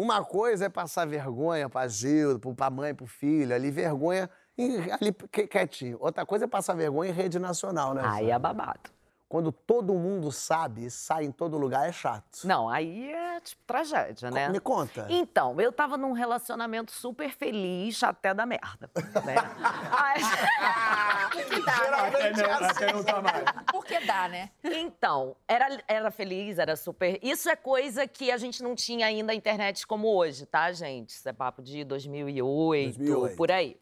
uma coisa é passar vergonha pra Gilda, pro- pra mãe, pro filho, ali, vergonha em- ali que- quietinho. Outra coisa é passar vergonha em rede nacional, né? Aí é babado. Quando todo mundo sabe e sai em todo lugar, é chato. Não, aí é tipo tragédia, né? Me conta. Então, eu tava num relacionamento super feliz até da merda. Né? Aí- Que dá, né? Até não, até não tá mais. Porque dá, né? Então, era, era feliz, era super. Isso é coisa que a gente não tinha ainda a internet como hoje, tá, gente? Isso é papo de 2008, 2008. por aí.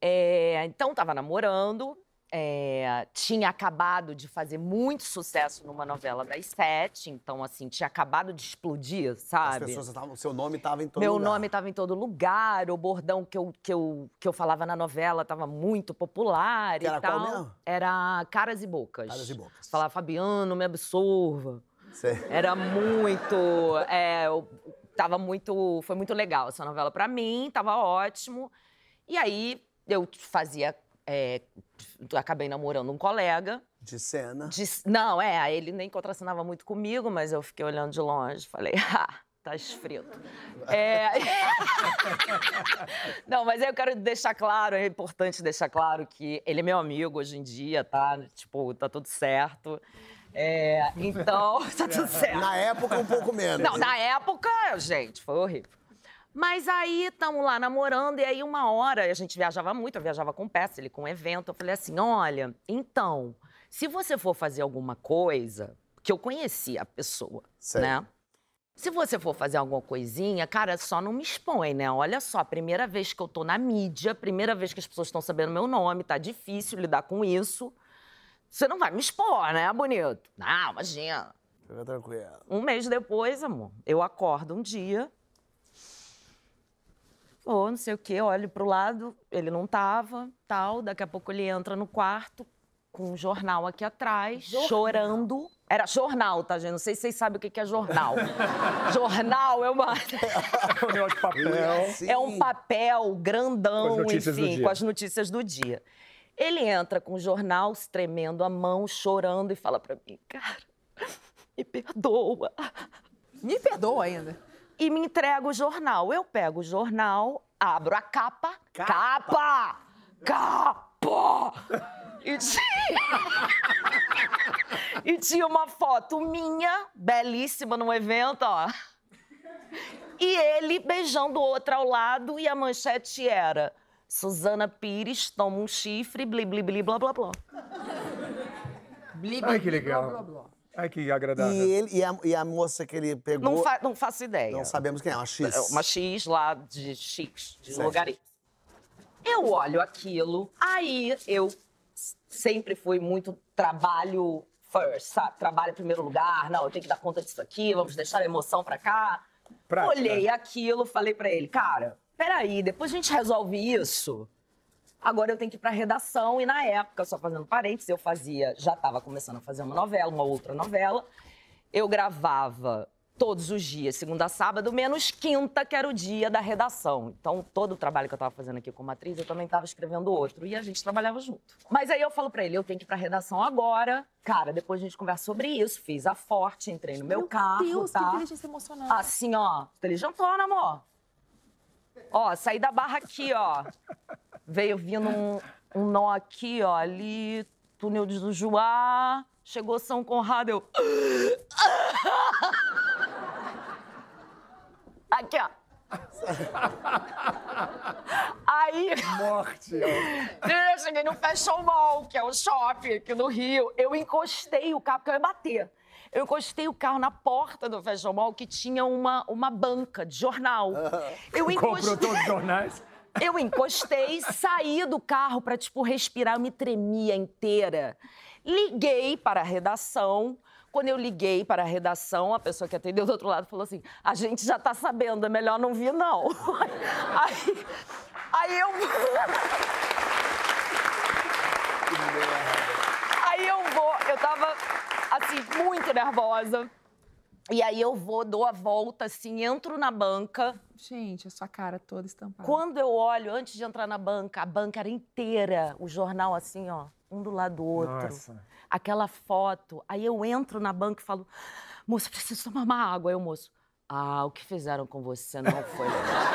É, então, tava namorando, é, tinha acabado de fazer muito sucesso numa novela das sete, então, assim, tinha acabado de explodir, As sabe? pessoas estavam. Seu nome estava em todo Meu lugar. nome estava em todo lugar, o bordão que eu, que eu, que eu falava na novela estava muito popular Que e era qual tal. mesmo? Era Caras e Bocas. Caras e Bocas. Falava, Fabiano, me absorva. Sei. Era muito. É, eu- tava muito. Foi muito legal essa novela pra mim, tava ótimo. E aí eu fazia. É, acabei namorando um colega. De cena. de- não, é, ele nem contracenava muito comigo, mas eu fiquei olhando de longe. Falei, ah, tá esfrito. É... não, mas eu quero deixar claro, é importante deixar claro que ele é meu amigo hoje em dia, tá? Tipo, tá tudo certo. É, então, tá tudo certo. Na época, um pouco menos. Não, na época, gente, foi horrível. Mas aí, estamos lá namorando, e aí uma hora, a gente viajava muito, eu viajava com peça, ele com evento. Eu falei assim: olha, então, se você for fazer alguma coisa, que eu conhecia a pessoa, Sei. né? Se você for fazer alguma coisinha, cara, só não me expõe, né? Olha só, primeira vez que eu tô na mídia, primeira vez que as pessoas estão sabendo meu nome, tá difícil lidar com isso. Você não vai me expor, né, bonito? Não, imagina. Fica tranquilo. Um mês depois, amor, eu acordo um dia. Ou não sei o quê, olho pro lado, ele não tava, tal. Daqui a pouco ele entra no quarto com um jornal aqui atrás, chorando. Era jornal, tá, gente? Não sei se vocês sabem o que é jornal. jornal é uma. Um negócio de papel. É um papel grandão, Com as notícias do enfim, dia. com as notícias do dia. Ele entra com o jornal, tremendo a mão, chorando e fala pra mim, cara, me perdoa. Me perdoa ainda. E me entrega o jornal. Eu pego o jornal, abro a capa. Capa! Capa! E tinha... e tinha uma foto minha, belíssima, num evento, ó. E ele beijando outra ao lado e a manchete era Suzana Pires toma um chifre, bli, bli, bli, blá, blá, blá. Bli, Ai, bli, que legal. blá, blá, blá. Ai, que agradável. E, ele, e, a, e a moça que ele pegou. Não, fa- não faço ideia. Não sabemos quem é, uma X. É Uma X lá de X, de Certo. logaritmo. Eu olho aquilo, aí eu sempre fui muito trabalho first, sabe? Trabalho em primeiro lugar, não, eu tenho que dar conta disso aqui, vamos deixar a emoção pra cá. Prática. Olhei aquilo, falei pra ele, cara, peraí, depois a gente resolve isso. Agora eu tenho que ir pra redação e na época, só fazendo parênteses, eu fazia, já estava começando a fazer uma novela, uma outra novela. Eu gravava todos os dias, segunda a sábado, menos quinta, que era o dia da redação. Então, todo o trabalho que eu estava fazendo aqui como atriz, eu também estava escrevendo outro. E a gente trabalhava junto. Mas aí eu falo pra ele, eu tenho que ir pra redação agora. Cara, depois a gente conversa sobre isso. Fiz a forte, entrei no meu, carro, Deus, tá? que inteligência emocional. Assim, ó. Inteligentona, amor. Ó, saí da barra aqui, ó. Veio vindo um, um nó aqui, ó. Ali, túnel de Juá. Chegou São Conrado, eu... Aqui, ó. Aí... Morte. Eu cheguei no Fashion Mall, que é o shopping aqui no Rio. Eu encostei o carro, porque eu ia bater. Eu encostei o carro na porta do Fashion Mall, que tinha uma, uma banca de jornal. Eu Comprou encostei, todos os jornais. Eu encostei, saí do carro pra, tipo, respirar. Eu me tremia inteira. Liguei para a redação. Quando eu liguei para a redação, a pessoa que atendeu do outro lado falou assim: a gente já tá sabendo, é melhor não vir, não. Aí, aí eu. Aí eu vou, eu tava, assim, muito nervosa. E aí eu vou, dou a volta, assim, entro na banca. Gente, a sua cara toda estampada. Quando eu olho, antes de entrar na banca, a banca era inteira, o jornal assim, ó, um do lado do outro. Nossa. Aquela foto. Aí eu entro na banca e falo, moço, preciso tomar uma água. Aí o moço, Ah, o que fizeram com você não foi.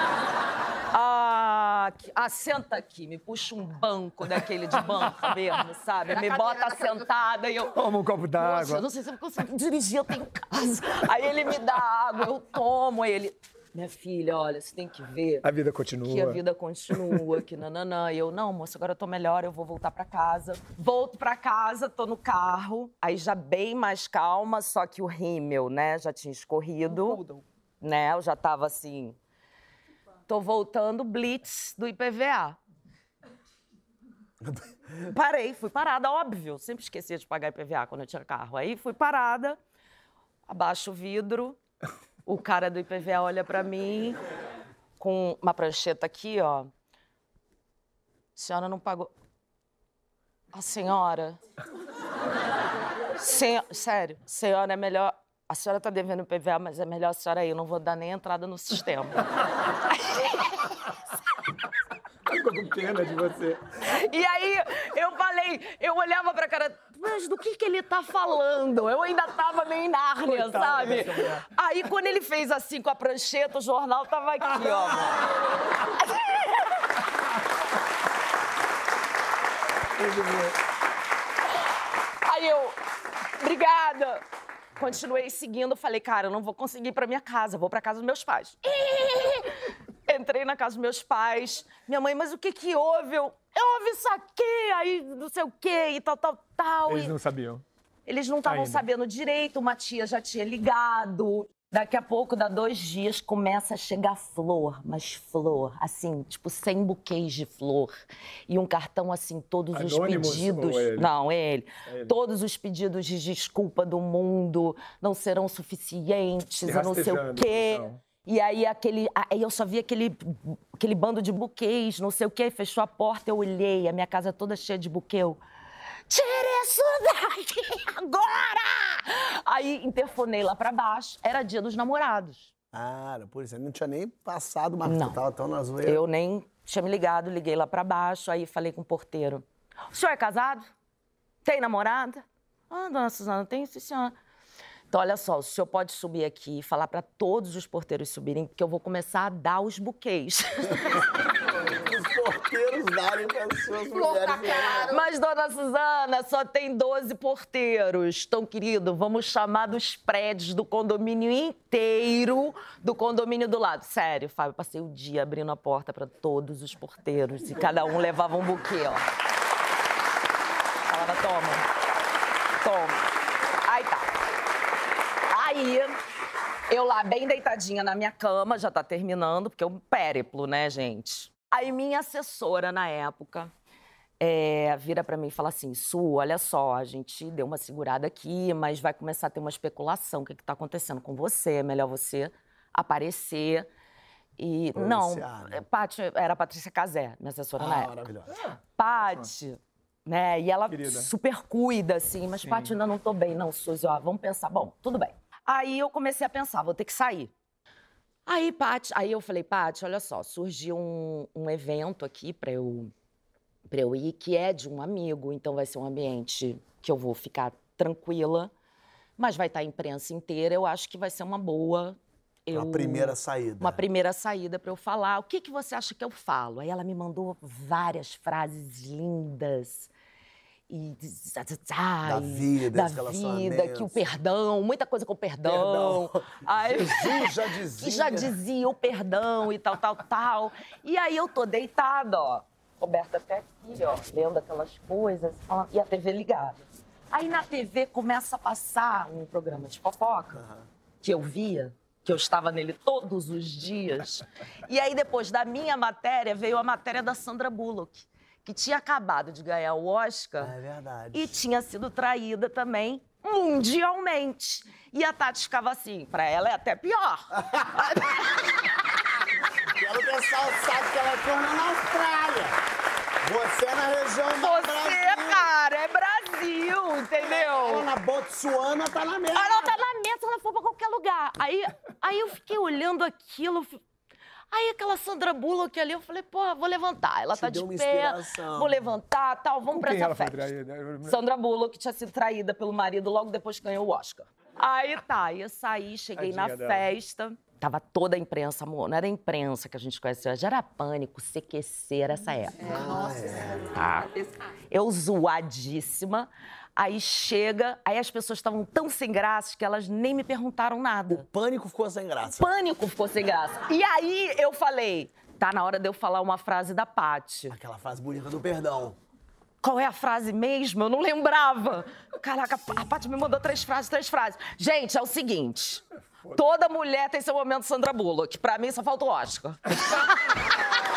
que- ah, senta aqui, me puxa um banco daquele de banco mesmo, sabe? Me bota sentada e eu. Toma um copo Nossa, eu d'água. não sei se eu consigo dirigir, eu tenho em casa. Aí ele me dá água, eu tomo, aí ele. Minha filha, olha, você tem que ver A vida continua. que a vida continua, que nananã. E eu, não, moça, agora eu tô melhor, eu vou voltar pra casa. Volto pra casa, tô no carro, aí já bem mais calma, só que o rímel, né, já tinha escorrido, né, eu já tava assim... Tô voltando, blitz do IPVA. Parei, fui parada, óbvio. Sempre esquecia de pagar IPVA quando eu tinha carro. Aí fui parada, abaixo o vidro, o cara do IPVA olha pra mim com uma prancheta aqui, ó. A senhora não pagou. A senhora. Sen- Sério, senhora é melhor. A senhora tá devendo IPVA, mas é melhor a senhora ir. Eu não vou dar nem entrada no sistema. Ficou com pena de você. E aí eu falei, eu olhava pra cara, mas do que que ele tá falando? Eu ainda tava meio em Nárnia, Coitada sabe? Aí quando ele fez assim com a prancheta, o jornal tava aqui, ó. Aí eu, obrigada. Continuei seguindo, falei, cara, eu não vou conseguir ir pra minha casa, vou pra casa dos meus pais. Entrei na casa dos meus pais. Minha mãe, mas o que que houve? Eu, eu houve isso aqui, aí não sei o quê, e tal, tal, tal. Eles E- não sabiam. eles não estavam sabendo direito, uma tia já tinha ligado. Daqui a pouco, dá dois dias, começa a chegar flor, mas flor, assim, tipo, 100 buquês de flor. E um cartão, assim, todos os Anônimos pedidos. ele? Não, ele. É ele. Todos os pedidos de desculpa do mundo não serão suficientes, E não sei o quê. então. E aí, aquele, aí eu só vi aquele, aquele bando de buquês, não sei o quê, fechou a porta, eu olhei, a minha casa toda cheia de buquê. Eu, Tire isso daqui agora! Aí interfonei lá pra baixo, era dia dos namorados. Ah, era por isso. Não tinha nem passado, mas Não. tava tão na zoeira. Eu nem tinha me ligado, liguei lá pra baixo, aí falei com o porteiro. O senhor é casado? Tem namorada? Ah, dona Suzana, tem sim, senhora. Então, olha só, o senhor pode subir aqui e falar pra todos os porteiros subirem, porque eu vou começar a dar os buquês. Os porteiros darem para as suas mulheres. tá caro. Mas, dona Suzana, só tem 12 porteiros. Então, querido, vamos chamar dos prédios do condomínio inteiro do condomínio do lado. Sério, Fábio, passei o dia abrindo a porta para todos os porteiros e cada um levava um buquê, ó. Falava, toma, toma. Aí tá. Aí, eu lá bem deitadinha na minha cama, já tá terminando, porque é um périplo, né, gente? Aí minha assessora na época é, vira pra mim e fala assim: Su, olha só, a gente deu uma segurada aqui, mas vai começar a ter uma especulação. O que, que tá acontecendo com você? É melhor você aparecer. E. Não, né? Paty, era a Patrícia Casé, minha assessora na Ah, época. maravilhosa. Paty, né? E ela Querida. super cuida, assim, mas Sim. Paty, ainda não tô bem, não, Suzy, ó, vamos pensar. Bom, tudo bem. Aí eu comecei a pensar, vou ter que sair. Aí, Paty, aí eu falei, Paty, olha só, surgiu um, um evento aqui pra eu, pra eu ir, que é de um amigo, então vai ser um ambiente que eu vou ficar tranquila, mas vai estar a imprensa inteira, eu acho que vai ser uma boa. Eu, A primeira saída. uma primeira saída para eu falar. O que, que você acha que eu falo? Aí ela me mandou várias frases lindas. E Da ai, vida, da vida, que o perdão, muita coisa com perdão. Perdão. Aí, Jesus já dizia. que já dizia o perdão e tal, tal, tal. E aí eu tô deitada, ó, coberta até aqui, ó, lendo aquelas coisas, ó, e a TV ligada. Aí na TV começa a passar um programa de fofoca que eu via, que eu estava nele todos os dias. E aí, depois da minha matéria, veio a matéria da Sandra Bullock, que tinha acabado de ganhar o Oscar É verdade. e tinha sido traída também mundialmente. E a Tati ficava assim, pra ela é até pior. Quero o pessoal sabe que ela é torna na Austrália. Você é na região do Você, Brasil. cara, é Brasil, entendeu? Ela na Botsuana tá na merda. Ela tá na mesa, ela foi pra qualquer lugar. Aí, aí eu fiquei olhando aquilo. Aí aquela Sandra Bullock ali, eu falei, pô, vou levantar. Ela Te tá de pé, inspiração. vou levantar, tal, vamos Com pra quem essa festa. Eu- Sandra Bullock tinha sido traída pelo marido logo depois que ganhou o Oscar. Aí tá, ia sair, cheguei na Tadinha dela. festa. Tava toda a imprensa, amor. Não era a imprensa que a gente conhece hoje, era pânico, CQC, era essa época. Tá. Eu zoadíssima. Aí chega, aí as pessoas estavam tão sem graça que elas nem me perguntaram nada. Pânico ficou sem graça. Pânico ficou sem graça. E aí eu falei, tá na hora de eu falar uma frase da Paty. Aquela frase bonita do perdão. Qual é a frase mesmo? Eu não lembrava. Caraca, a Paty me mandou três frases, três frases. Gente, é o seguinte. Toda mulher tem seu momento Sandra Bullock. Pra mim, só falta o Oscar.